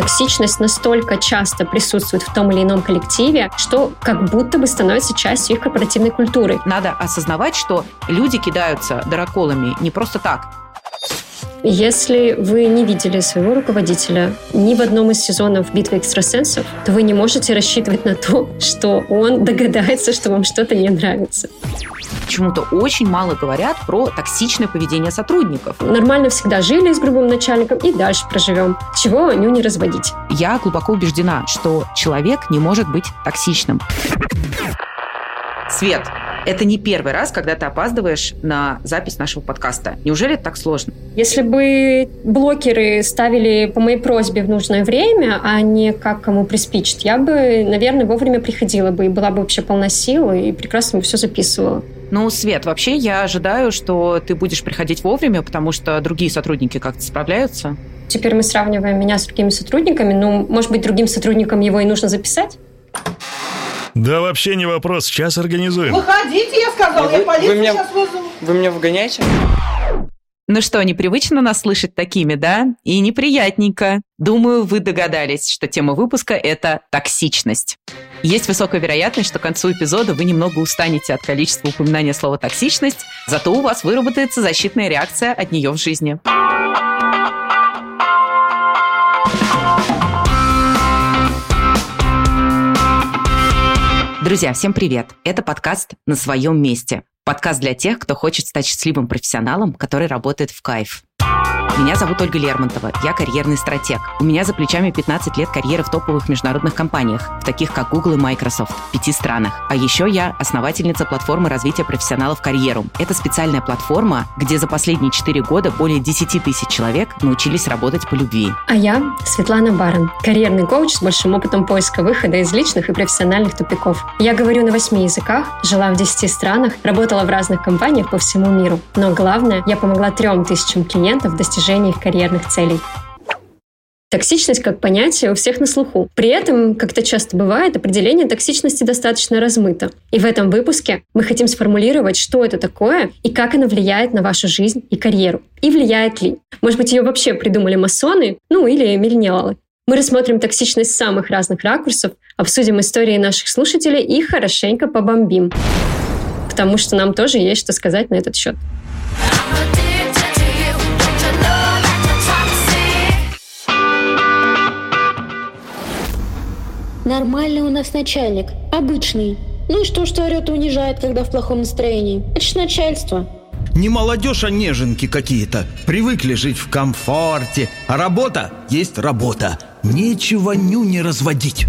Токсичность настолько часто присутствует в том или ином коллективе, что как будто бы становится частью их корпоративной культуры. Надо осознавать, что люди кидаются дыроколами не просто так. Если вы не видели своего руководителя ни в одном из сезонов «Битвы экстрасенсов», то вы не можете рассчитывать на то, что он догадается, что вам что-то не нравится почему-то очень мало говорят про токсичное поведение сотрудников. Нормально всегда жили с грубым начальником и дальше проживем. Чего ню не разводить? Я глубоко убеждена, что человек не может быть токсичным. Свет, это не первый раз, когда ты опаздываешь на запись нашего подкаста. Неужели это так сложно? Если бы блокеры ставили по моей просьбе в нужное время, а не как кому приспичит, я бы, наверное, вовремя приходила бы и была бы вообще полна сил и прекрасно бы все записывала. Ну, Свет, вообще я ожидаю, что ты будешь приходить вовремя, потому что другие сотрудники как-то справляются. Теперь мы сравниваем меня с другими сотрудниками. Ну, может быть, другим сотрудникам его и нужно записать? Да вообще не вопрос, сейчас организуем. Выходите, я сказал, вы, я полицию вы меня, сейчас вызову. Вы меня выгоняете? Ну что, непривычно нас слышать такими, да? И неприятненько. Думаю, вы догадались, что тема выпуска – это токсичность. Есть высокая вероятность, что к концу эпизода вы немного устанете от количества упоминания слова «токсичность», зато у вас выработается защитная реакция от нее в жизни. Друзья, всем привет! Это подкаст «На своем месте». Подкаст для тех, кто хочет стать счастливым профессионалом, который работает в кайф. Меня зовут Ольга Лермонтова, я карьерный стратег. У меня за плечами 15 лет карьеры в топовых международных компаниях, в таких как Google и Microsoft, в пяти странах. А еще я основательница платформы развития профессионалов карьеру. Это специальная платформа, где за последние 4 года более 10 тысяч человек научились работать по любви. А я Светлана Барон, карьерный коуч с большим опытом поиска выхода из личных и профессиональных тупиков. Я говорю на 8 языках, жила в 10 странах, работала в разных компаниях по всему миру. Но главное, я помогла трем тысячам клиентов достижения достижении их карьерных целей. Токсичность как понятие у всех на слуху. При этом, как это часто бывает, определение токсичности достаточно размыто. И в этом выпуске мы хотим сформулировать, что это такое и как оно влияет на вашу жизнь и карьеру. И влияет ли. Может быть, ее вообще придумали масоны, ну или миллениалы. Мы рассмотрим токсичность самых разных ракурсов, обсудим истории наших слушателей и хорошенько побомбим. Потому что нам тоже есть что сказать на этот счет. Нормальный у нас начальник. Обычный. Ну и что, что орет и унижает, когда в плохом настроении? Это ж начальство. Не молодежь, а неженки какие-то. Привыкли жить в комфорте. А работа есть работа. Нечего нюни разводить.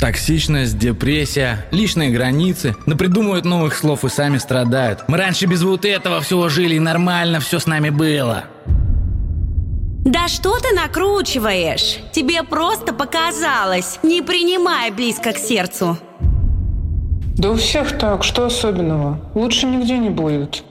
Токсичность, депрессия, личные границы. Напридумывают новых слов и сами страдают. Мы раньше без вот этого всего жили и нормально все с нами было. Да что ты накручиваешь? Тебе просто показалось. Не принимай близко к сердцу. Да у всех так, что особенного? Лучше нигде не будет.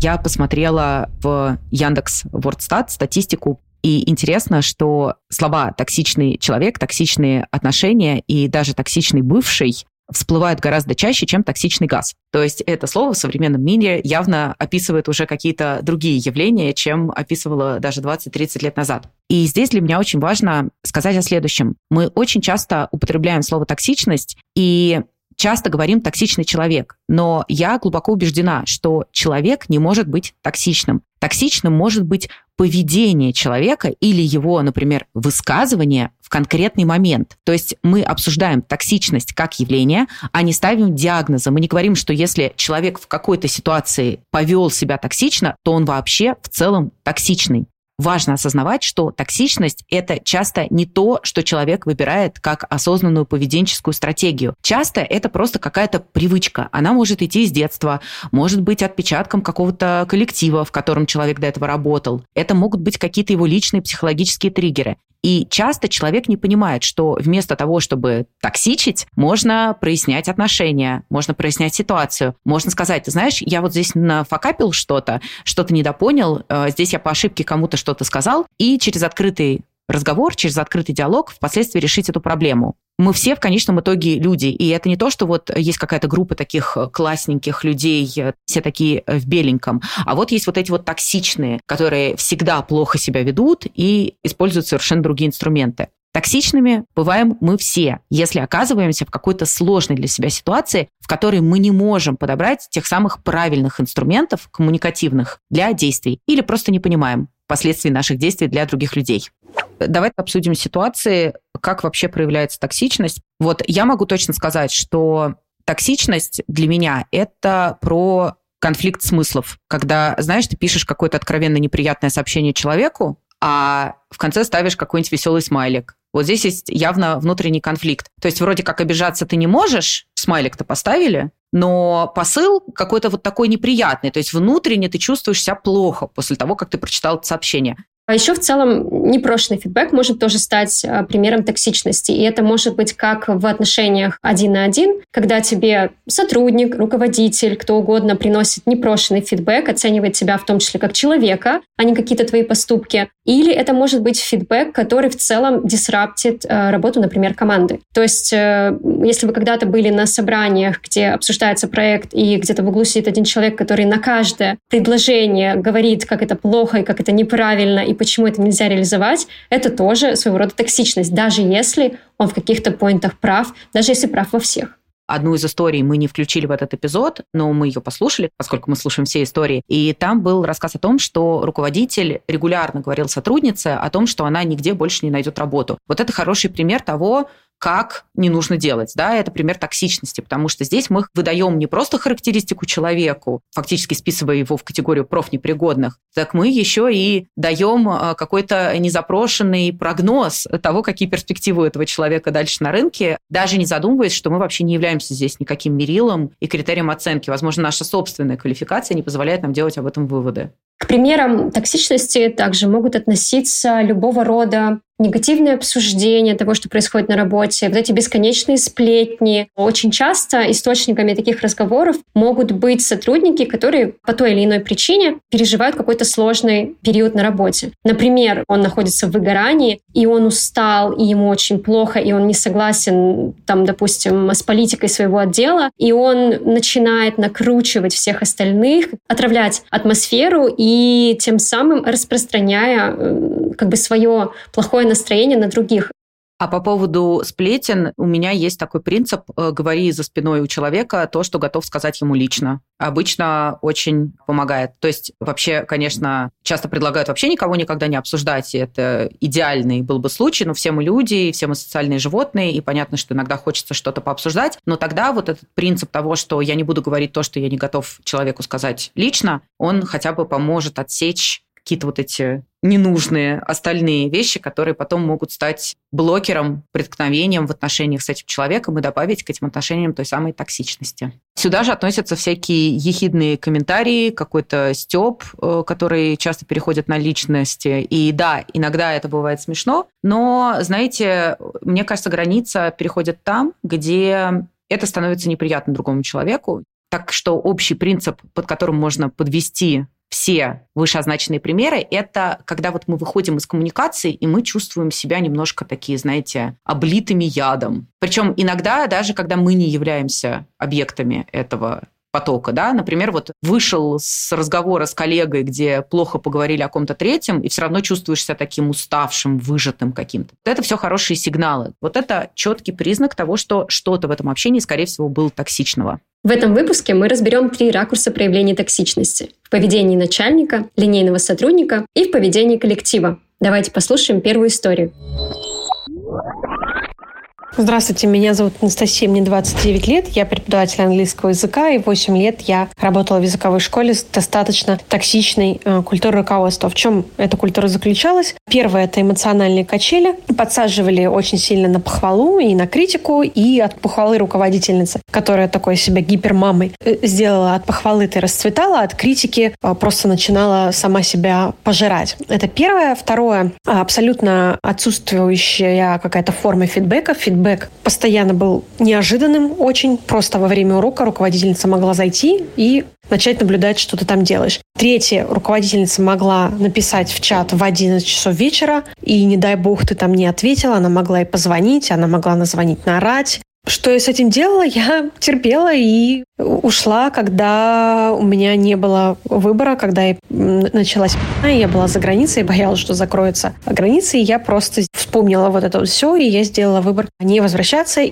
Я посмотрела в Яндекс Вордстат статистику и интересно, что слова «токсичный человек», «токсичные отношения» и даже «токсичный бывший» всплывают гораздо чаще, чем токсичный газ. То есть это слово в современном мире явно описывает уже какие-то другие явления, чем описывало даже 20-30 лет назад. И здесь для меня очень важно сказать о следующем. Мы очень часто употребляем слово «токсичность», и часто говорим «токсичный человек», но я глубоко убеждена, что человек не может быть токсичным. Токсичным может быть поведение человека или его, например, высказывание в конкретный момент. То есть мы обсуждаем токсичность как явление, а не ставим диагноза. Мы не говорим, что если человек в какой-то ситуации повел себя токсично, то он вообще в целом токсичный важно осознавать, что токсичность – это часто не то, что человек выбирает как осознанную поведенческую стратегию. Часто это просто какая-то привычка. Она может идти из детства, может быть отпечатком какого-то коллектива, в котором человек до этого работал. Это могут быть какие-то его личные психологические триггеры. И часто человек не понимает, что вместо того, чтобы токсичить, можно прояснять отношения, можно прояснять ситуацию. Можно сказать, ты знаешь, я вот здесь нафакапил что-то, что-то недопонял, э, здесь я по ошибке кому-то что-то сказал, и через открытый разговор, через открытый диалог впоследствии решить эту проблему. мы все в конечном итоге люди. И это не то, что вот есть какая-то группа таких классненьких людей, все такие в беленьком, а вот есть вот эти вот токсичные, которые всегда плохо себя ведут и используют совершенно другие инструменты. Токсичными бываем мы все, если оказываемся в какой-то сложной для себя ситуации, в которой мы не можем подобрать тех самых правильных инструментов коммуникативных для действий или просто не понимаем последствий наших действий для других людей. Давайте обсудим ситуации, как вообще проявляется токсичность. Вот я могу точно сказать, что токсичность для меня – это про конфликт смыслов. Когда, знаешь, ты пишешь какое-то откровенно неприятное сообщение человеку, а в конце ставишь какой-нибудь веселый смайлик. Вот здесь есть явно внутренний конфликт. То есть вроде как обижаться ты не можешь, смайлик-то поставили, но посыл какой-то вот такой неприятный. То есть внутренне ты чувствуешь себя плохо после того, как ты прочитал это сообщение. А еще в целом непрошенный фидбэк может тоже стать а, примером токсичности. И это может быть как в отношениях один на один, когда тебе сотрудник, руководитель, кто угодно приносит непрошенный фидбэк, оценивает тебя в том числе как человека, а не какие-то твои поступки. Или это может быть фидбэк, который в целом дисраптит э, работу, например, команды. То есть, э, если вы когда-то были на собраниях, где обсуждается проект, и где-то в углу сидит один человек, который на каждое предложение говорит, как это плохо и как это неправильно, и почему это нельзя реализовать, это тоже своего рода токсичность, даже если он в каких-то поинтах прав, даже если прав во всех. Одну из историй мы не включили в этот эпизод, но мы ее послушали, поскольку мы слушаем все истории. И там был рассказ о том, что руководитель регулярно говорил сотруднице о том, что она нигде больше не найдет работу. Вот это хороший пример того, как не нужно делать. Да, это пример токсичности, потому что здесь мы выдаем не просто характеристику человеку, фактически списывая его в категорию профнепригодных, так мы еще и даем э, какой-то незапрошенный прогноз того, какие перспективы у этого человека дальше на рынке, даже не задумываясь, что мы вообще не являемся здесь никаким мерилом и критерием оценки. Возможно, наша собственная квалификация не позволяет нам делать об этом выводы. К примерам токсичности также могут относиться любого рода негативное обсуждение того, что происходит на работе, вот эти бесконечные сплетни. Очень часто источниками таких разговоров могут быть сотрудники, которые по той или иной причине переживают какой-то сложный период на работе. Например, он находится в выгорании, и он устал, и ему очень плохо, и он не согласен, там, допустим, с политикой своего отдела, и он начинает накручивать всех остальных, отравлять атмосферу и тем самым распространяя э, как бы свое плохое настроение на других. А по поводу сплетен, у меня есть такой принцип э, «говори за спиной у человека то, что готов сказать ему лично». Обычно очень помогает. То есть вообще, конечно, часто предлагают вообще никого никогда не обсуждать, и это идеальный был бы случай, но все мы люди, и все мы социальные животные, и понятно, что иногда хочется что-то пообсуждать, но тогда вот этот принцип того, что я не буду говорить то, что я не готов человеку сказать лично, он хотя бы поможет отсечь какие-то вот эти ненужные остальные вещи, которые потом могут стать блокером, преткновением в отношениях с этим человеком и добавить к этим отношениям той самой токсичности. Сюда же относятся всякие ехидные комментарии, какой-то стёб, э, который часто переходит на личности. И да, иногда это бывает смешно, но, знаете, мне кажется, граница переходит там, где это становится неприятно другому человеку. Так что общий принцип, под которым можно подвести все вышеозначенные примеры, это когда вот мы выходим из коммуникации, и мы чувствуем себя немножко такие, знаете, облитыми ядом. Причем иногда даже когда мы не являемся объектами этого потока, да, например, вот вышел с разговора с коллегой, где плохо поговорили о ком-то третьем, и все равно чувствуешь себя таким уставшим, выжатым каким-то. Это все хорошие сигналы. Вот это четкий признак того, что что-то в этом общении, скорее всего, было токсичного. В этом выпуске мы разберем три ракурса проявления токсичности. В поведении начальника, линейного сотрудника и в поведении коллектива. Давайте послушаем первую историю. Здравствуйте, меня зовут Анастасия, мне 29 лет, я преподаватель английского языка, и 8 лет я работала в языковой школе с достаточно токсичной э, культурой руководства. В чем эта культура заключалась? Первое – это эмоциональные качели. Подсаживали очень сильно на похвалу и на критику, и от похвалы руководительницы, которая такой себя гипермамой э, сделала, от похвалы ты расцветала, от критики э, просто начинала сама себя пожирать. Это первое. Второе – абсолютно отсутствующая какая-то форма фидбэка. Фидбэк фидбэк постоянно был неожиданным очень. Просто во время урока руководительница могла зайти и начать наблюдать, что ты там делаешь. Третье, руководительница могла написать в чат в 11 часов вечера, и не дай бог ты там не ответила, она могла и позвонить, она могла назвонить, наорать. Что я с этим делала? Я терпела и ушла, когда у меня не было выбора, когда я началась я была за границей, боялась, что закроются границы, и я просто вспомнила вот это все, и я сделала выбор не возвращаться.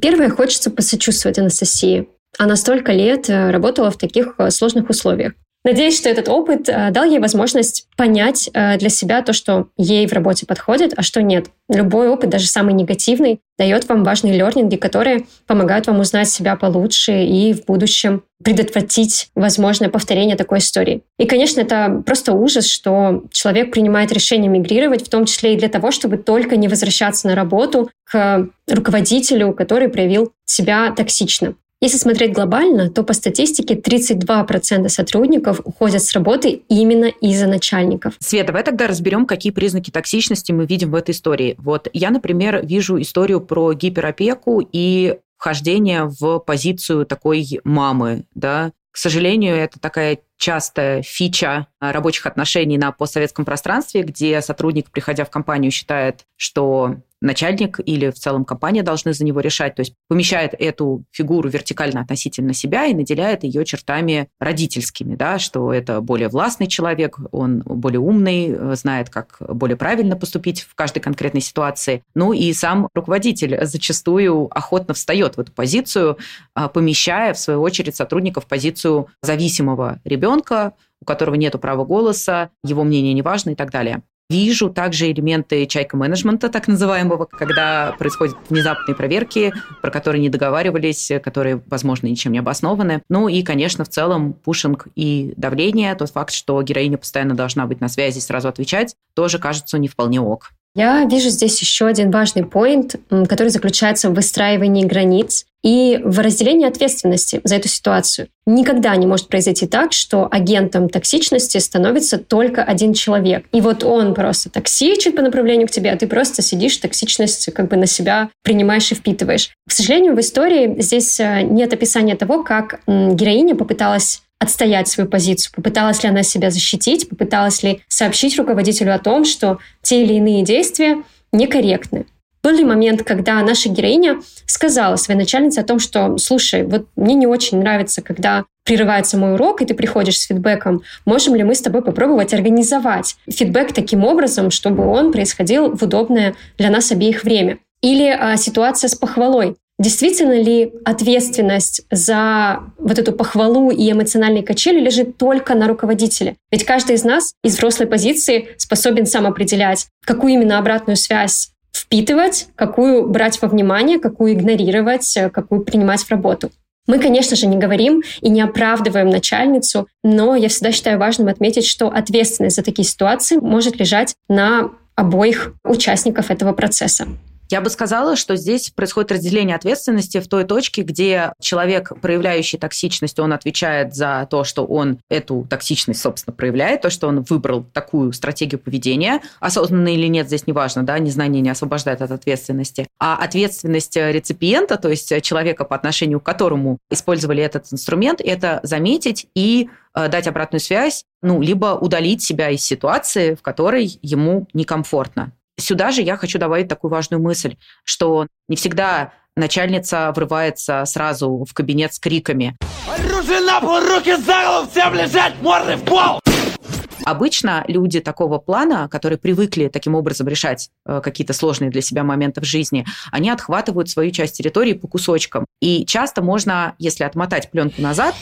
Первое, хочется посочувствовать Анастасии. Она столько лет э, работала в таких э, сложных условиях. Надеюсь, что этот опыт э, дал ей возможность понять э, для себя то, что ей в работе подходит, а что нет. Любой опыт, даже самый негативный, дает вам важные лернинги, которые помогают вам узнать себя получше и в будущем предотвратить возможное повторение такой истории. И, конечно, это просто ужас, что человек принимает решение мигрировать, в том числе и для того, чтобы только не возвращаться на работу к руководителю, который проявил себя токсично. Если смотреть глобально, то по статистике 32% сотрудников уходят с работы именно из-за начальников. Света, давай тогда разберем, какие признаки токсичности мы видим в этой истории. Вот я, например, вижу историю про гиперопеку и вхождение в позицию такой мамы, да, к сожалению, это такая частая фича рабочих отношений на постсоветском пространстве, где сотрудник, приходя в компанию, считает, что начальник или в целом компания должны за него решать. То есть помещает эту фигуру вертикально относительно себя и наделяет ее чертами родительскими, да, что это более властный человек, он более умный, знает, как более правильно поступить в каждой конкретной ситуации. Ну и сам руководитель зачастую охотно встает в эту позицию, а, помещая, в свою очередь, сотрудников в позицию зависимого ребенка, у которого нет права голоса, его мнение не важно и так далее. Вижу также элементы чайка-менеджмента, так называемого, когда происходят внезапные проверки, про которые не договаривались, которые, возможно, ничем не обоснованы. Ну и, конечно, в целом пушинг и давление, тот факт, что героиня постоянно должна быть на связи, сразу отвечать, тоже кажется не вполне ок. Я вижу здесь еще один важный поинт, который заключается в выстраивании границ и в разделении ответственности за эту ситуацию. Никогда не может произойти так, что агентом токсичности становится только один человек. И вот он просто токсичит по направлению к тебе, а ты просто сидишь, токсичность как бы на себя принимаешь и впитываешь. К сожалению, в истории здесь э, нет описания того, как героиня попыталась отстоять свою позицию, попыталась ли она себя защитить, попыталась ли сообщить руководителю о том, что те или иные действия некорректны. Был ли момент, когда наша героиня сказала своей начальнице о том, что, слушай, вот мне не очень нравится, когда прерывается мой урок, и ты приходишь с фидбэком, можем ли мы с тобой попробовать организовать фидбэк таким образом, чтобы он происходил в удобное для нас обеих время? Или а, ситуация с похвалой. Действительно ли ответственность за вот эту похвалу и эмоциональные качели лежит только на руководителе? Ведь каждый из нас из взрослой позиции способен сам определять, какую именно обратную связь впитывать, какую брать во внимание, какую игнорировать, какую принимать в работу. Мы, конечно же, не говорим и не оправдываем начальницу, но я всегда считаю важным отметить, что ответственность за такие ситуации может лежать на обоих участников этого процесса. Я бы сказала, что здесь происходит разделение ответственности в той точке, где человек, проявляющий токсичность, он отвечает за то, что он эту токсичность, собственно, проявляет, то, что он выбрал такую стратегию поведения, осознанно или нет, здесь не важно, да, незнание не освобождает от ответственности. А ответственность реципиента, то есть человека, по отношению к которому использовали этот инструмент, это заметить и э, дать обратную связь, ну, либо удалить себя из ситуации, в которой ему некомфортно. Сюда же я хочу добавить такую важную мысль, что не всегда начальница врывается сразу в кабинет с криками. Оружие на пол, руки за голову, всем лежать, морды в пол! Обычно люди такого плана, которые привыкли таким образом решать э, какие-то сложные для себя моменты в жизни, они отхватывают свою часть территории по кусочкам. И часто можно, если отмотать пленку назад,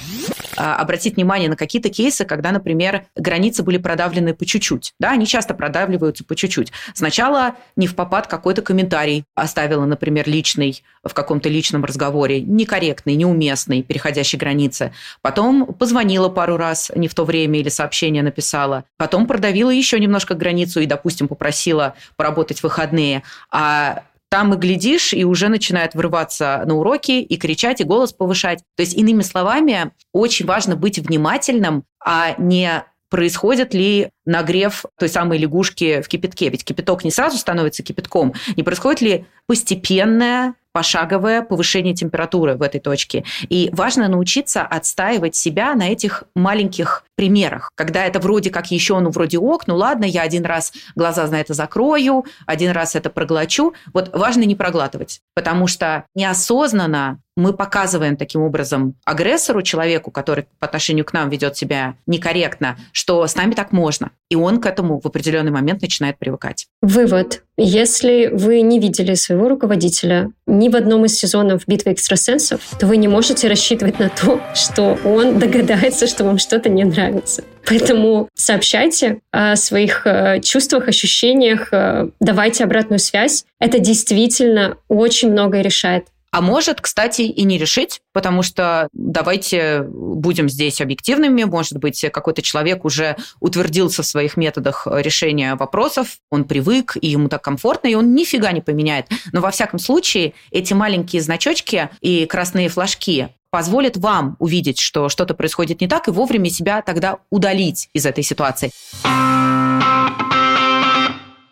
обратить внимание на какие-то кейсы, когда, например, границы были продавлены по чуть-чуть. Да, они часто продавливаются по чуть-чуть. Сначала не в попад какой-то комментарий оставила, например, личный в каком-то личном разговоре, некорректный, неуместный, переходящий границы. Потом позвонила пару раз не в то время или сообщение написала. Потом продавила еще немножко границу и, допустим, попросила поработать в выходные. А там и глядишь, и уже начинает врываться на уроки и кричать, и голос повышать. То есть, иными словами, очень важно быть внимательным, а не происходит ли нагрев той самой лягушки в кипятке. Ведь кипяток не сразу становится кипятком. Не происходит ли постепенное пошаговое повышение температуры в этой точке. И важно научиться отстаивать себя на этих маленьких примерах, когда это вроде как еще, ну, вроде ок, ну ладно, я один раз глаза на это закрою, один раз это проглочу. Вот важно не проглатывать, потому что неосознанно мы показываем таким образом агрессору, человеку, который по отношению к нам ведет себя некорректно, что с нами так можно. И он к этому в определенный момент начинает привыкать. Вывод. Если вы не видели своего руководителя ни в одном из сезонов «Битвы экстрасенсов», то вы не можете рассчитывать на то, что он догадается, что вам что-то не нравится. Поэтому сообщайте о своих э, чувствах, ощущениях, э, давайте обратную связь. Это действительно очень многое решает. А может, кстати, и не решить, потому что давайте будем здесь объективными. Может быть, какой-то человек уже утвердился в своих методах решения вопросов, он привык, и ему так комфортно, и он нифига не поменяет. Но во всяком случае, эти маленькие значочки и красные флажки позволят вам увидеть, что что-то происходит не так, и вовремя себя тогда удалить из этой ситуации.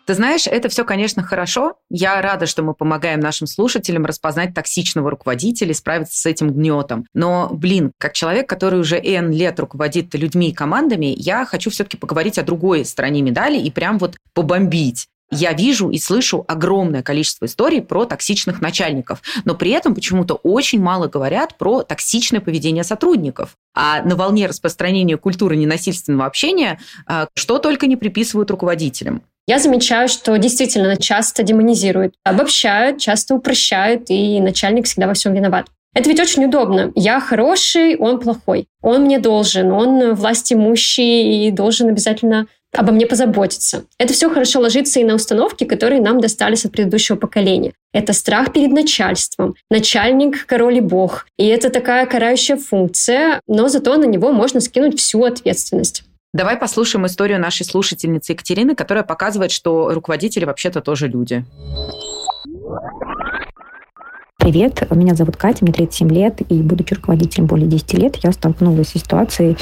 Ты знаешь, это все, конечно, хорошо. Я рада, что мы помогаем нашим слушателям распознать токсичного руководителя и справиться с этим гнетом. Но, блин, как человек, который уже N лет руководит людьми и командами, я хочу все-таки поговорить о другой стороне медали и прям вот побомбить я вижу и слышу огромное количество историй про токсичных начальников, но при этом почему-то очень мало говорят про токсичное поведение сотрудников. А на волне распространения культуры ненасильственного общения а, что только не приписывают руководителям. Я замечаю, что действительно часто демонизируют, обобщают, часто упрощают, и начальник всегда во всем виноват. Это ведь очень удобно. Я хороший, он плохой. Он мне должен, он власть имущий и должен обязательно обо мне позаботиться. Это все хорошо ложится и на установки, которые нам достались от предыдущего поколения. Это страх перед начальством. Начальник – король и бог. И это такая карающая функция, но зато на него можно скинуть всю ответственность. Давай послушаем историю нашей слушательницы Екатерины, которая показывает, что руководители вообще-то тоже люди. Привет, меня зовут Катя, мне 37 лет, и будучи руководителем более 10 лет, я столкнулась с ситуацией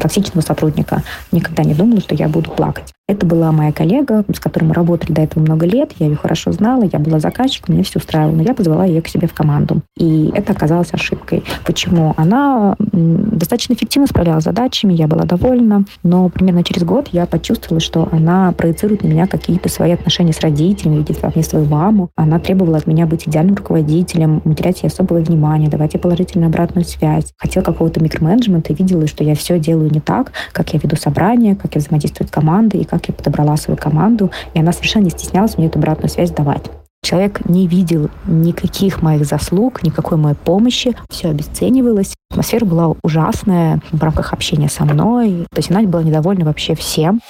токсичного сотрудника. Никогда не думала, что я буду плакать. Это была моя коллега, с которой мы работали до этого много лет. Я ее хорошо знала, я была заказчиком, мне все устраивало. Но я позвала ее к себе в команду. И это оказалось ошибкой. Почему? Она достаточно эффективно справлялась с задачами, я была довольна. Но примерно через год я почувствовала, что она проецирует на меня какие-то свои отношения с родителями, видит во мне свою маму. Она требовала от меня быть идеальным руководителем, уделять ей особое внимание, давать ей положительную обратную связь. Хотела какого-то микроменеджмента и видела, что я все делаю не так, как я веду собрания, как я взаимодействую с командой и как как я подобрала свою команду, и она совершенно не стеснялась мне эту обратную связь давать. Человек не видел никаких моих заслуг, никакой моей помощи. Все обесценивалось. Атмосфера была ужасная в рамках общения со мной. То есть она была недовольна вообще всем.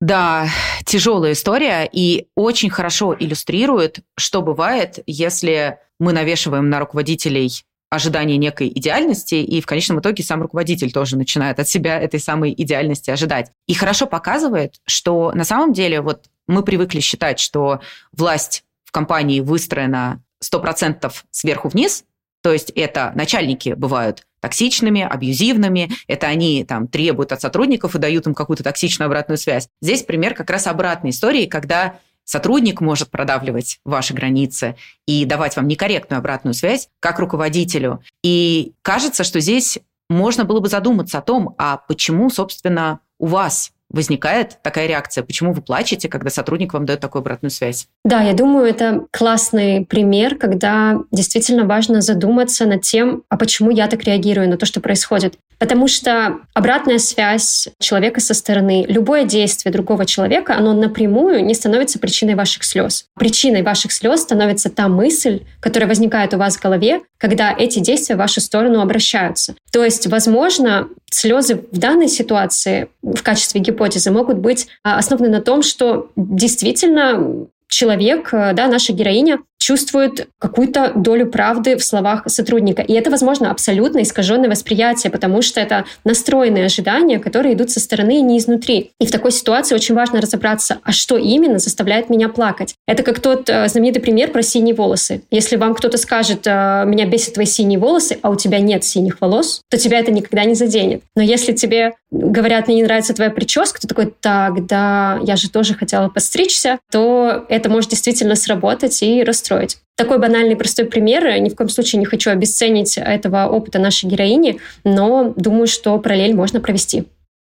Да, тяжелая история и очень хорошо иллюстрирует, что бывает, если мы навешиваем на руководителей ожидание некой идеальности, и в конечном итоге сам руководитель тоже начинает от себя этой самой идеальности ожидать. И хорошо показывает, что на самом деле вот мы привыкли считать, что власть в компании выстроена 100% сверху вниз, то есть это начальники бывают токсичными, абьюзивными, это они там требуют от сотрудников и дают им какую-то токсичную обратную связь. Здесь пример как раз обратной истории, когда Сотрудник может продавливать ваши границы и давать вам некорректную обратную связь как руководителю. И кажется, что здесь можно было бы задуматься о том, а почему, собственно, у вас возникает такая реакция? Почему вы плачете, когда сотрудник вам дает такую обратную связь? Да, я думаю, это классный пример, когда действительно важно задуматься над тем, а почему я так реагирую на то, что происходит. Потому что обратная связь человека со стороны, любое действие другого человека, оно напрямую не становится причиной ваших слез. Причиной ваших слез становится та мысль, которая возникает у вас в голове, когда эти действия в вашу сторону обращаются. То есть, возможно, слезы в данной ситуации в качестве гипотезы могут быть а, основаны на том, что действительно человек, э, да, наша героиня, чувствует какую-то долю правды в словах сотрудника. И это, возможно, абсолютно искаженное восприятие, потому что это настроенные ожидания, которые идут со стороны и не изнутри. И в такой ситуации очень важно разобраться, а что именно заставляет меня плакать. Это как тот э, знаменитый пример про синие волосы. Если вам кто-то скажет, э, меня бесит твои синие волосы, а у тебя нет синих волос, то тебя это никогда не заденет. Но если тебе говорят, мне не нравится твоя прическа, ты такой, так, да, я же тоже хотела подстричься, то это может действительно сработать и расстроить строить. Такой банальный простой пример. Ни в коем случае не хочу обесценить этого опыта нашей героини, но думаю, что параллель можно провести.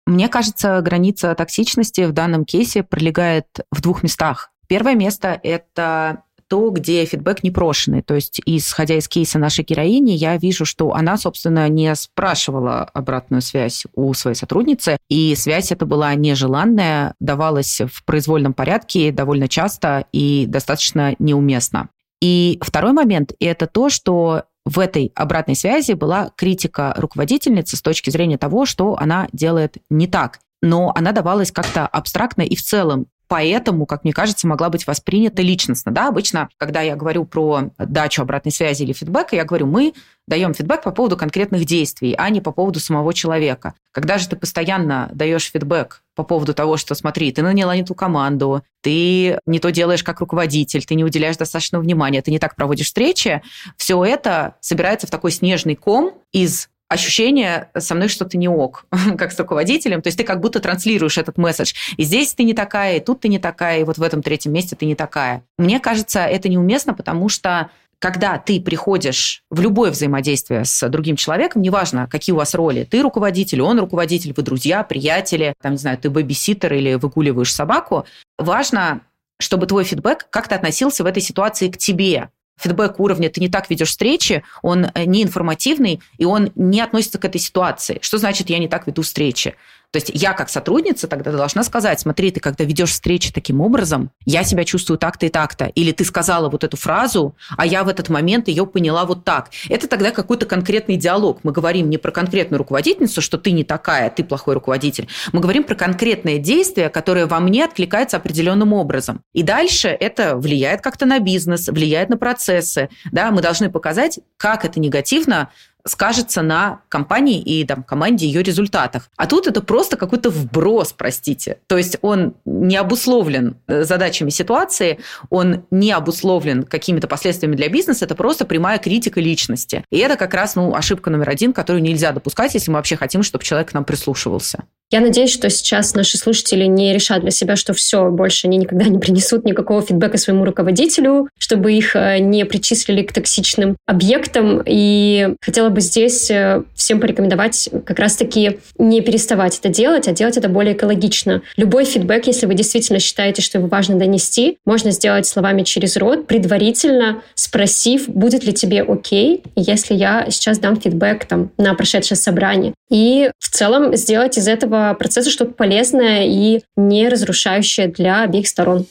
Мне кажется, граница токсичности в данном кейсе пролегает в двух местах. Первое место – это то, где фидбэк непрошенный. То есть, исходя из кейса нашей героини, я вижу, что она, собственно, не спрашивала обратную связь у своей сотрудницы, и связь эта была нежеланная, давалась в произвольном порядке довольно часто и достаточно неуместно. И второй момент – это то, что в этой обратной связи была критика руководительницы с точки зрения того, что она делает не так. Но она давалась как-то абстрактно и в целом поэтому, как мне кажется, могла быть воспринята личностно. Да, обычно, когда я говорю про дачу обратной связи или фидбэка, я говорю, мы даем фидбэк по поводу конкретных действий, а не по поводу самого человека. Когда же ты постоянно даешь фидбэк по поводу того, что, смотри, ты наняла не ту команду, ты не то делаешь как руководитель, ты не уделяешь достаточно внимания, ты не так проводишь встречи, все это собирается в такой снежный ком из ощущение со мной что-то не ок, как с руководителем. То есть ты как будто транслируешь этот месседж. И здесь ты не такая, и тут ты не такая, и вот в этом третьем месте ты не такая. Мне кажется, это неуместно, потому что когда ты приходишь в любое взаимодействие с другим человеком, неважно, какие у вас роли, ты руководитель, он руководитель, вы друзья, приятели, там, не знаю, ты бэбиситер или выгуливаешь собаку, важно, чтобы твой фидбэк как-то относился в этой ситуации к тебе фидбэк уровня «ты не так ведешь встречи», он э, не информативный, и он не относится к этой ситуации. Что значит «я не так веду встречи»? То есть я как сотрудница тогда должна сказать, смотри, ты когда ведешь встречи таким образом, я себя чувствую так-то и так-то. Или ты сказала вот эту фразу, а я в этот момент ее поняла вот так. Это тогда какой-то конкретный диалог. Мы говорим не про конкретную руководительницу, что ты не такая, ты плохой руководитель. Мы говорим про конкретное действие, которое во мне откликается определенным образом. И дальше это влияет как-то на бизнес, влияет на процессы. Да? Мы должны показать, как это негативно скажется на компании и там, команде ее результатах. А тут это просто какой-то вброс, простите. То есть он не обусловлен э, задачами ситуации, он не обусловлен какими-то последствиями для бизнеса, это просто прямая критика личности. И это как раз ну, ошибка номер один, которую нельзя допускать, если мы вообще хотим, чтобы человек к нам прислушивался. Я надеюсь, что сейчас наши слушатели не решат для себя, что все, больше они никогда не принесут никакого фидбэка своему руководителю, чтобы их э, не причислили к токсичным объектам. И хотела бы здесь э, всем порекомендовать как раз-таки не переставать это делать, а делать это более экологично. Любой фидбэк, если вы действительно считаете, что его важно донести, можно сделать словами через рот, предварительно спросив, будет ли тебе окей, если я сейчас дам фидбэк там, на прошедшее собрание. И в целом сделать из этого процесса что-то полезное и не разрушающее для обеих сторон.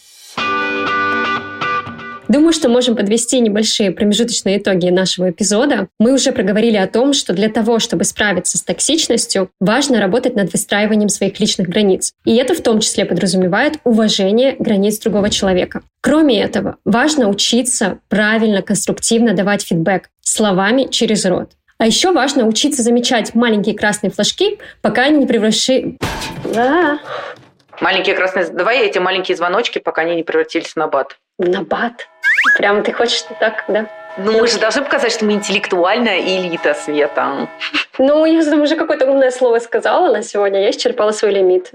Думаю, что можем подвести небольшие промежуточные итоги нашего эпизода. Мы уже проговорили о том, что для того, чтобы справиться с токсичностью, важно работать над выстраиванием своих личных границ. И это в том числе подразумевает уважение границ другого человека. Кроме этого, важно учиться правильно, конструктивно давать фидбэк словами через рот. А еще важно учиться замечать маленькие красные флажки, пока они не превращи... А. Маленькие красные... Давай эти маленькие звоночки, пока они не превратились в набат. На бат? Прямо ты хочешь так, да? Ну, мы же должны показать, что мы интеллектуальная элита света. Ну, я уже какое-то умное слово сказала на сегодня, я исчерпала свой лимит.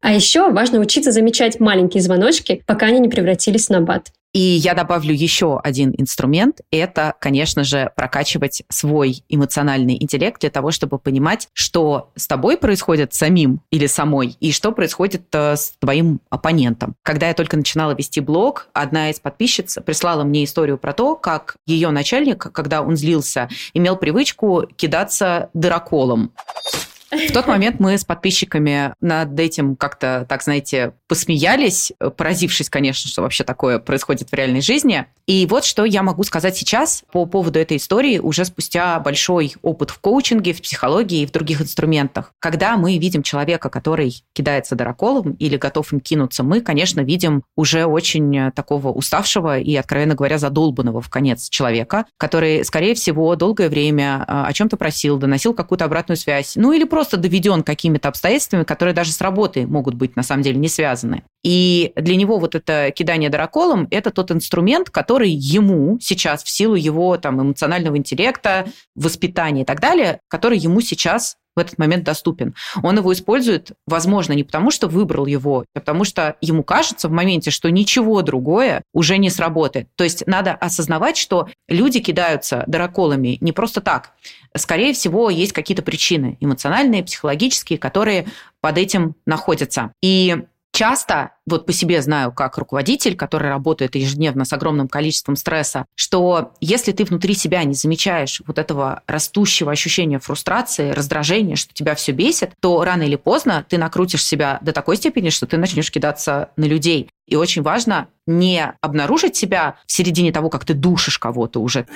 А еще важно учиться замечать маленькие звоночки, пока они не превратились в набат. И я добавлю еще один инструмент. Это, конечно же, прокачивать свой эмоциональный интеллект для того, чтобы понимать, что с тобой происходит самим или самой, и что происходит э, с твоим оппонентом. Когда я только начинала вести блог, одна из подписчиц прислала мне историю про то, как ее начальник, когда он злился, имел привычку кидаться дыроколом. В тот момент мы с подписчиками над этим как-то, так знаете, посмеялись, поразившись, конечно, что вообще такое происходит в реальной жизни. И вот что я могу сказать сейчас по поводу этой истории уже спустя большой опыт в коучинге, в психологии и в других инструментах. Когда мы видим человека, который кидается дыроколом или готов им кинуться, мы, конечно, видим уже очень такого уставшего и, откровенно говоря, задолбанного в конец человека, который, скорее всего, долгое время а, о чем-то просил, доносил какую-то обратную связь, ну или просто доведен какими-то обстоятельствами, которые даже с работой могут быть на самом деле не связаны. И для него вот это кидание дыроколом – это тот инструмент, который ему сейчас в силу его там, эмоционального интеллекта, воспитания и так далее, который ему сейчас в этот момент доступен. Он его использует, возможно, не потому, что выбрал его, а потому что ему кажется в моменте, что ничего другое уже не сработает. То есть надо осознавать, что люди кидаются дыроколами не просто так. Скорее всего, есть какие-то причины эмоциональные, психологические, которые под этим находятся. И часто, вот по себе знаю, как руководитель, который работает ежедневно с огромным количеством стресса, что если ты внутри себя не замечаешь вот этого растущего ощущения фрустрации, раздражения, что тебя все бесит, то рано или поздно ты накрутишь себя до такой степени, что ты начнешь кидаться на людей. И очень важно не обнаружить себя в середине того, как ты душишь кого-то уже,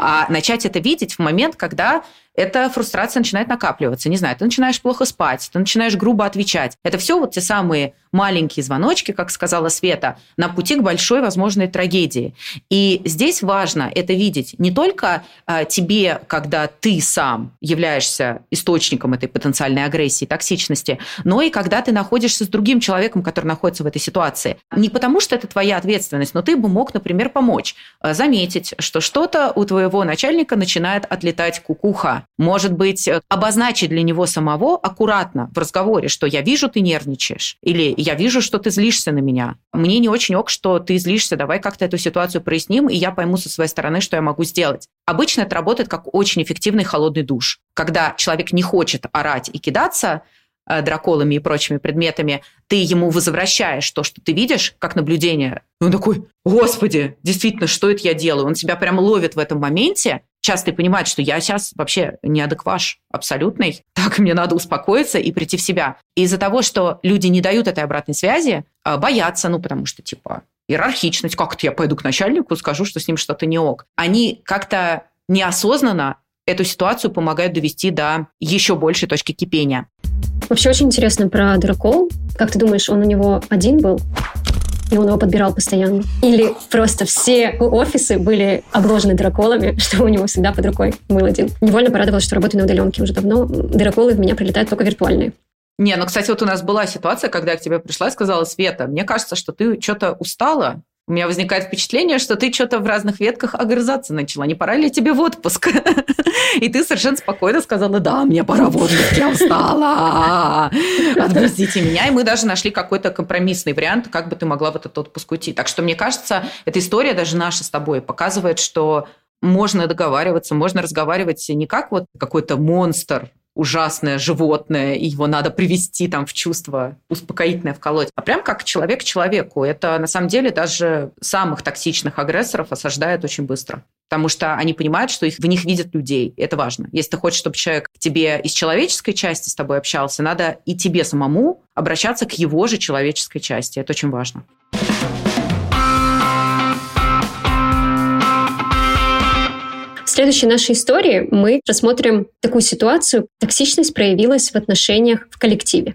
а начать это видеть в момент, когда эта фрустрация начинает накапливаться. Не знаю, ты начинаешь плохо спать, ты начинаешь грубо отвечать. Это все вот те самые маленькие звоночки, как сказала Света, на пути к большой возможной трагедии. И здесь важно это видеть не только а, тебе, когда ты сам являешься источником этой потенциальной агрессии, токсичности, но и когда ты находишься с другим человеком, который находится в этой ситуации. Не потому, что это твоя ответственность, но ты бы мог, например, помочь, а, заметить, что что-то у твоего начальника начинает отлетать кукуха. Может быть, обозначить для него самого аккуратно в разговоре, что я вижу, ты нервничаешь, или я вижу, что ты злишься на меня. Мне не очень ок, что ты злишься, давай как-то эту ситуацию проясним, и я пойму со своей стороны, что я могу сделать. Обычно это работает как очень эффективный холодный душ. Когда человек не хочет орать и кидаться, Э, драколами и прочими предметами, ты ему возвращаешь то, что ты видишь, как наблюдение. И он такой, господи, действительно, что это я делаю? Он себя прямо ловит в этом моменте, часто и что я сейчас вообще неадекваш абсолютный, так мне надо успокоиться и прийти в себя. Из-за того, что люди не дают этой обратной связи, э, боятся, ну, потому что, типа, иерархичность, как-то я пойду к начальнику, скажу, что с ним что-то не ок. Они как-то неосознанно эту ситуацию помогают довести до еще большей точки кипения. Вообще очень интересно про Дракол. Как ты думаешь, он у него один был? И он его подбирал постоянно. Или просто все офисы были обложены драколами, что у него всегда под рукой был один. Невольно порадовалась, что работаю на удаленке уже давно. Драколы в меня прилетают только виртуальные. Не, ну, кстати, вот у нас была ситуация, когда я к тебе пришла и сказала, Света, мне кажется, что ты что-то устала, у меня возникает впечатление, что ты что-то в разных ветках огрызаться начала. Не пора ли тебе в отпуск? И ты совершенно спокойно сказала, да, мне пора в отпуск, я устала. Отпустите меня. И мы даже нашли какой-то компромиссный вариант, как бы ты могла в этот отпуск уйти. Так что, мне кажется, эта история даже наша с тобой показывает, что можно договариваться, можно разговаривать не как вот какой-то монстр, ужасное животное, и его надо привести там в чувство успокоительное вколоть, а прям как человек человеку. Это на самом деле даже самых токсичных агрессоров осаждает очень быстро. Потому что они понимают, что их, в них видят людей. Это важно. Если ты хочешь, чтобы человек к тебе из человеческой части с тобой общался, надо и тебе самому обращаться к его же человеческой части. Это очень важно. Следующей нашей истории мы рассмотрим такую ситуацию. Токсичность проявилась в отношениях в коллективе.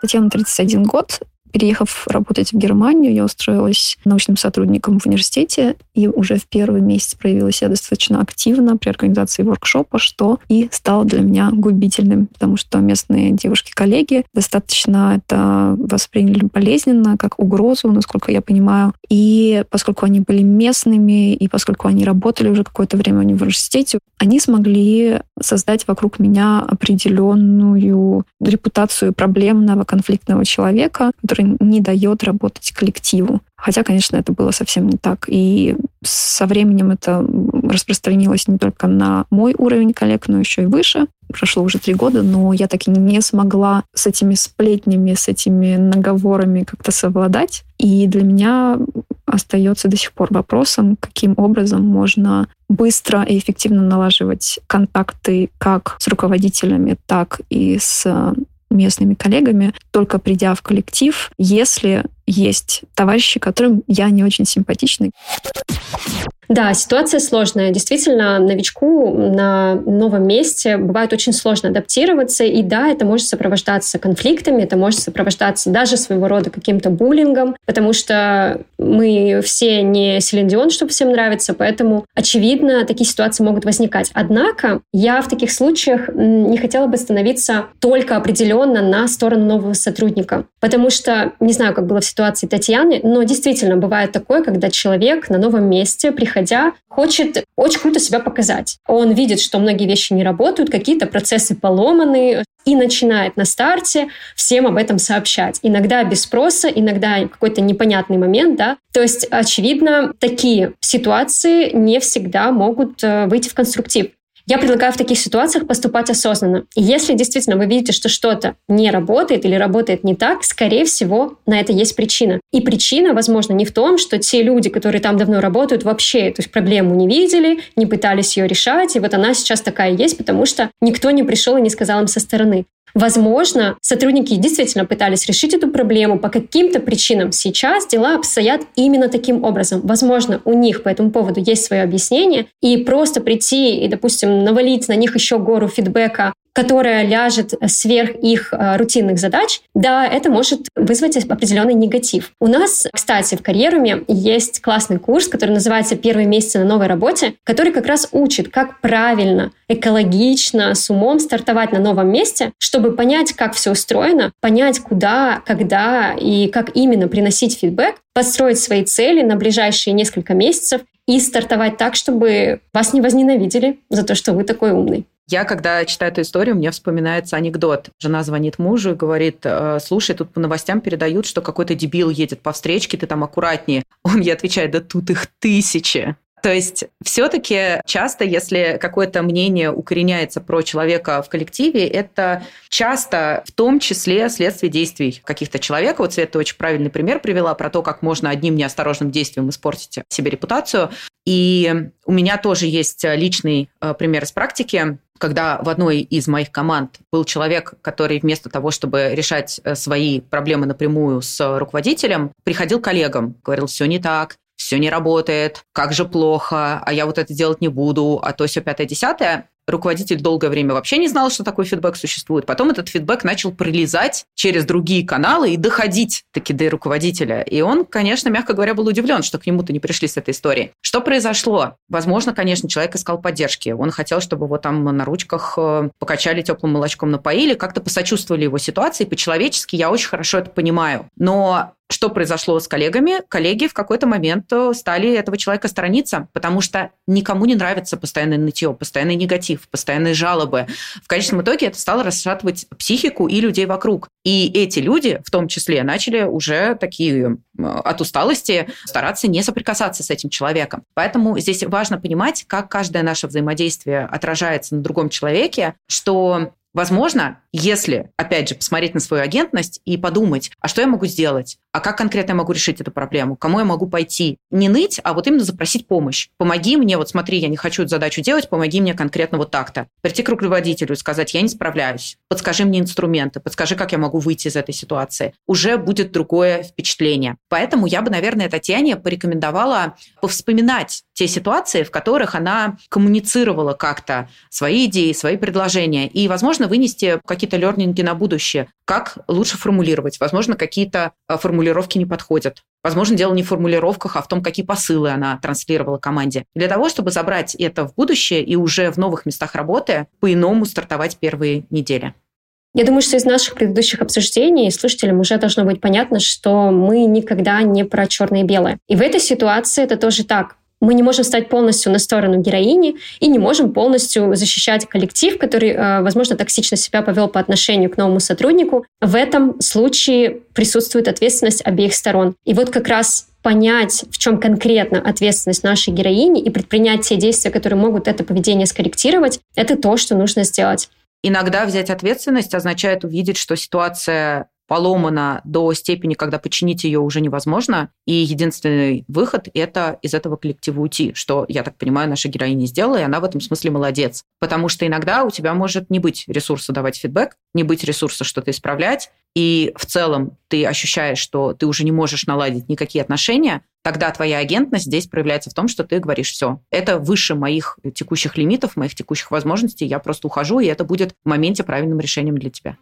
Татьяна 31 год, Переехав работать в Германию, я устроилась научным сотрудником в университете и уже в первый месяц проявила себя достаточно активно при организации воркшопа, что и стало для меня губительным, потому что местные девушки-коллеги достаточно это восприняли болезненно, как угрозу, насколько я понимаю. И поскольку они были местными, и поскольку они работали уже какое-то время в университете, они смогли создать вокруг меня определенную репутацию проблемного конфликтного человека, который не дает работать коллективу. Хотя, конечно, это было совсем не так. И со временем это распространилось не только на мой уровень коллег, но еще и выше. Прошло уже три года, но я так и не смогла с этими сплетнями, с этими наговорами как-то совладать. И для меня остается до сих пор вопросом, каким образом можно быстро и эффективно налаживать контакты как с руководителями, так и с местными коллегами, только придя в коллектив, если есть товарищи, которым я не очень симпатична. Да, ситуация сложная. Действительно, новичку на новом месте бывает очень сложно адаптироваться. И да, это может сопровождаться конфликтами, это может сопровождаться даже своего рода каким-то буллингом, потому что мы все не Селендион, чтобы всем нравиться, поэтому, очевидно, такие ситуации могут возникать. Однако я в таких случаях не хотела бы становиться только определенно на сторону нового сотрудника, потому что, не знаю, как было в ситуации Татьяны, но действительно бывает такое, когда человек на новом месте, приходя, хочет очень круто себя показать. Он видит, что многие вещи не работают, какие-то процессы поломаны, и начинает на старте всем об этом сообщать. Иногда без спроса, иногда какой-то непонятный момент, да. То есть, очевидно, такие ситуации не всегда могут э, выйти в конструктив. Я предлагаю в таких ситуациях поступать осознанно. И если действительно вы видите, что что-то не работает или работает не так, скорее всего, на это есть причина. И причина, возможно, не в том, что те люди, которые там давно работают, вообще есть проблему не видели, не пытались ее решать, и вот она сейчас такая есть, потому что никто не пришел и не сказал им со стороны. Возможно, сотрудники действительно пытались решить эту проблему по каким-то причинам. Сейчас дела обстоят именно таким образом. Возможно, у них по этому поводу есть свое объяснение, и просто прийти и, допустим, навалить на них еще гору фидбэка которая ляжет сверх их э, рутинных задач, да, это может вызвать определенный негатив. У нас, кстати, в карьеруме есть классный курс, который называется «Первые месяцы на новой работе», который как раз учит, как правильно, экологично, с умом стартовать на новом месте, чтобы понять, как все устроено, понять, куда, когда и как именно приносить фидбэк, построить свои цели на ближайшие несколько месяцев и стартовать так, чтобы вас не возненавидели за то, что вы такой умный. Я, когда читаю эту историю, мне вспоминается анекдот. Жена звонит мужу и говорит, «Э, слушай, тут по новостям передают, что какой-то дебил едет по встречке, ты там аккуратнее. Он ей отвечает, да тут их тысячи. То есть все-таки часто, если какое-то мнение укореняется про человека в коллективе, это часто в том числе следствие действий каких-то человека. Вот Света очень правильный пример привела про то, как можно одним неосторожным действием испортить себе репутацию. И у меня тоже есть личный э, пример из практики когда в одной из моих команд был человек, который вместо того, чтобы решать э, свои проблемы напрямую с руководителем, приходил к коллегам, говорил, все не так, все не работает, как же плохо, а я вот это делать не буду, а то все пятое-десятое руководитель долгое время вообще не знал, что такой фидбэк существует. Потом этот фидбэк начал пролезать через другие каналы и доходить таки до руководителя. И он, конечно, мягко говоря, был удивлен, что к нему-то не пришли с этой историей. Что произошло? Возможно, конечно, человек искал поддержки. Он хотел, чтобы его там на ручках э, покачали теплым молочком напоили, как-то посочувствовали его ситуации. По-человечески я очень хорошо это понимаю. Но что произошло с коллегами? Коллеги в какой-то момент э, стали этого человека сторониться, потому что никому не нравится постоянное нытье, постоянный негатив, постоянные жалобы. В конечном итоге это стало расшатывать психику и людей вокруг. И эти люди, в том числе, начали уже такие от усталости стараться не соприкасаться с этим человеком. Поэтому здесь важно понимать, как каждое наше взаимодействие отражается на другом человеке, что Возможно, если, опять же, посмотреть на свою агентность и подумать, а что я могу сделать? А как конкретно я могу решить эту проблему? Кому я могу пойти? Не ныть, а вот именно запросить помощь. Помоги мне, вот смотри, я не хочу эту задачу делать, помоги мне конкретно вот так-то. Прийти к руководителю и сказать, я не справляюсь. Подскажи мне инструменты, подскажи, как я могу выйти из этой ситуации. Уже будет другое впечатление. Поэтому я бы, наверное, Татьяне порекомендовала повспоминать те ситуации, в которых она коммуницировала как-то свои идеи, свои предложения. И, возможно, можно вынести какие-то лернинги на будущее. Как лучше формулировать? Возможно, какие-то э, формулировки не подходят. Возможно, дело не в формулировках, а в том, какие посылы она транслировала команде. Для того, чтобы забрать это в будущее и уже в новых местах работы по-иному стартовать первые недели. Я думаю, что из наших предыдущих обсуждений слушателям уже должно быть понятно, что мы никогда не про черное и белое. И в этой ситуации это тоже так. Мы не можем стать полностью на сторону героини и не можем полностью защищать коллектив, который, э, возможно, токсично себя повел по отношению к новому сотруднику. В этом случае присутствует ответственность обеих сторон. И вот как раз понять, в чем конкретно ответственность нашей героини и предпринять те действия, которые могут это поведение скорректировать, это то, что нужно сделать. Иногда взять ответственность означает увидеть, что ситуация поломана до степени, когда починить ее уже невозможно, и единственный выход – это из этого коллектива уйти, что, я так понимаю, наша героиня сделала, и она в этом смысле молодец. Потому что иногда у тебя может не быть ресурса давать фидбэк, не быть ресурса что-то исправлять, и в целом ты ощущаешь, что ты уже не можешь наладить никакие отношения, тогда твоя агентность здесь проявляется в том, что ты говоришь, все, это выше моих текущих лимитов, моих текущих возможностей, я просто ухожу, и это будет в моменте правильным решением для тебя.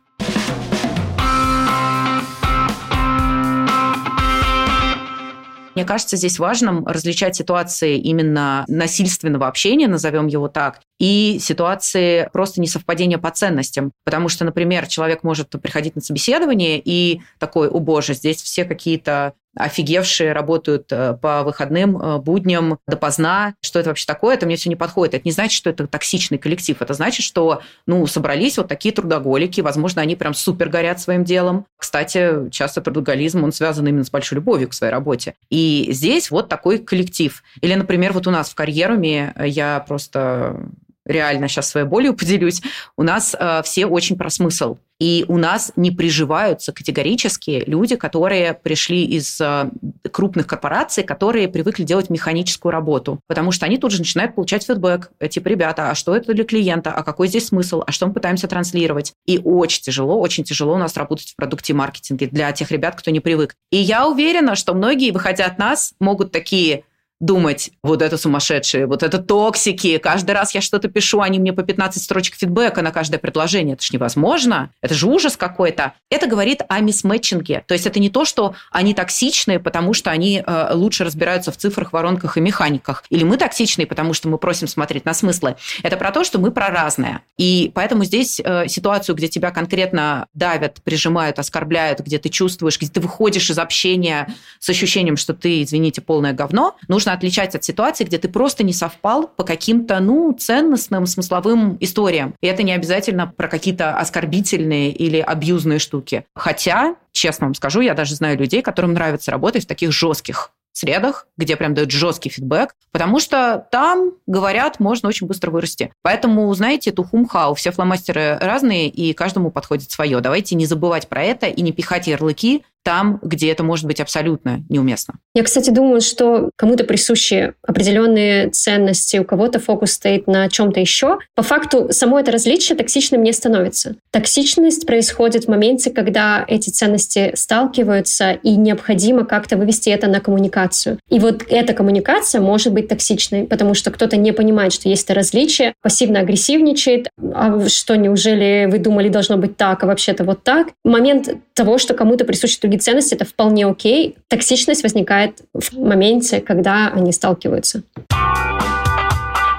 Мне кажется, здесь важным различать ситуации именно насильственного общения, назовем его так, и ситуации просто несовпадения по ценностям. Потому что, например, человек может приходить на собеседование и такой, о боже, здесь все какие-то офигевшие работают э, по выходным, э, будням допоздна. Что это вообще такое? Это мне все не подходит. Это не значит, что это токсичный коллектив. Это значит, что ну, собрались вот такие трудоголики. Возможно, они прям супер горят своим делом. Кстати, часто трудоголизм, он связан именно с большой любовью к своей работе. И здесь вот такой коллектив. Или, например, вот у нас в карьеруме я просто реально сейчас своей болью поделюсь, у нас э, все очень про смысл. И у нас не приживаются категорически люди, которые пришли из э, крупных корпораций, которые привыкли делать механическую работу. Потому что они тут же начинают получать фидбэк. Типа, ребята, а что это для клиента? А какой здесь смысл? А что мы пытаемся транслировать? И очень тяжело, очень тяжело у нас работать в продукте маркетинге для тех ребят, кто не привык. И я уверена, что многие, выходя от нас, могут такие думать, вот это сумасшедшие, вот это токсики, каждый раз я что-то пишу, они мне по 15 строчек фидбэка на каждое предложение. Это же невозможно, это же ужас какой-то. Это говорит о мисмэтчинге. То есть это не то, что они токсичные, потому что они э, лучше разбираются в цифрах, воронках и механиках. Или мы токсичные, потому что мы просим смотреть на смыслы. Это про то, что мы про разное. И поэтому здесь э, ситуацию, где тебя конкретно давят, прижимают, оскорбляют, где ты чувствуешь, где ты выходишь из общения с ощущением, что ты, извините, полное говно, нужно отличать от ситуации, где ты просто не совпал по каким-то, ну, ценностным, смысловым историям. И это не обязательно про какие-то оскорбительные или абьюзные штуки. Хотя, честно вам скажу, я даже знаю людей, которым нравится работать в таких жестких средах, где прям дают жесткий фидбэк, потому что там, говорят, можно очень быстро вырасти. Поэтому, знаете, тухумхау, все фломастеры разные, и каждому подходит свое. Давайте не забывать про это и не пихать ярлыки там, где это может быть абсолютно неуместно. Я, кстати, думаю, что кому-то присущи определенные ценности, у кого-то фокус стоит на чем-то еще. По факту, само это различие токсичным не становится. Токсичность происходит в моменте, когда эти ценности сталкиваются, и необходимо как-то вывести это на коммуникацию. И вот эта коммуникация может быть токсичной, потому что кто-то не понимает, что есть это различие, пассивно агрессивничает, а что, неужели вы думали, должно быть так, а вообще-то вот так. Момент того, что кому-то присущи другие ценности, это вполне окей. Токсичность возникает в моменте, когда они сталкиваются.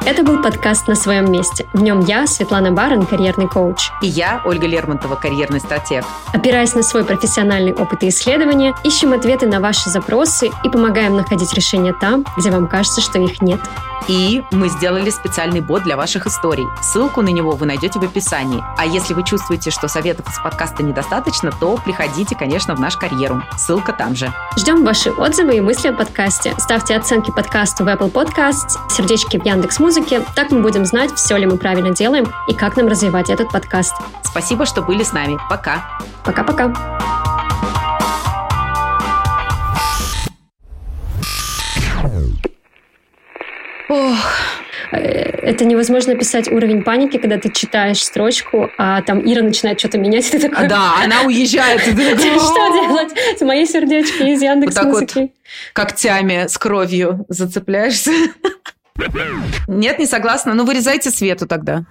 Это был подкаст «На своем месте». В нем я, Светлана Барон, карьерный коуч. И я, Ольга Лермонтова, карьерный стратег. Опираясь на свой профессиональный опыт и исследования, ищем ответы на ваши запросы и помогаем находить решения там, где вам кажется, что их нет. И мы сделали специальный бот для ваших историй. Ссылку на него вы найдете в описании. А если вы чувствуете, что советов из подкаста недостаточно, то приходите, конечно, в наш карьеру. Ссылка там же. Ждем ваши отзывы и мысли о подкасте. Ставьте оценки подкасту в Apple Podcasts, сердечки в Яндекс Музыке. Так мы будем знать, все ли мы правильно делаем и как нам развивать этот подкаст. Спасибо, что были с нами. Пока. Пока-пока. Ох. Э, это невозможно писать уровень паники, когда ты читаешь строчку, а там Ира начинает что-то менять, ты такой... Да, она уезжает. Что делать? С моей сердечки из Яндекс Музыки. Вот когтями с кровью зацепляешься. Нет, не согласна. Ну, вырезайте свету тогда.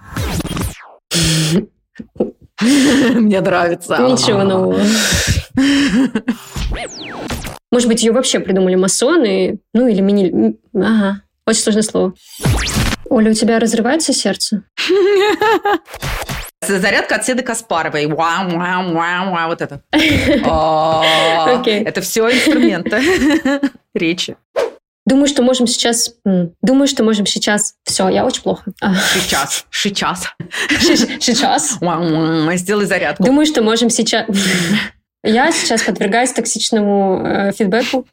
Мне нравится. Ничего нового. Может быть, ее вообще придумали масоны, ну или мини... Ага. Очень сложное слово. Оля, у тебя разрывается сердце? Зарядка от Седы Каспаровой. Вау, вау, вау, вау, вот это. Это все инструменты речи. Думаю, что можем сейчас... Думаю, что можем сейчас... Все, я очень плохо. Сейчас. Сейчас. Сейчас. Сделай зарядку. Думаю, что можем сейчас... Я сейчас подвергаюсь токсичному э, фидбэку.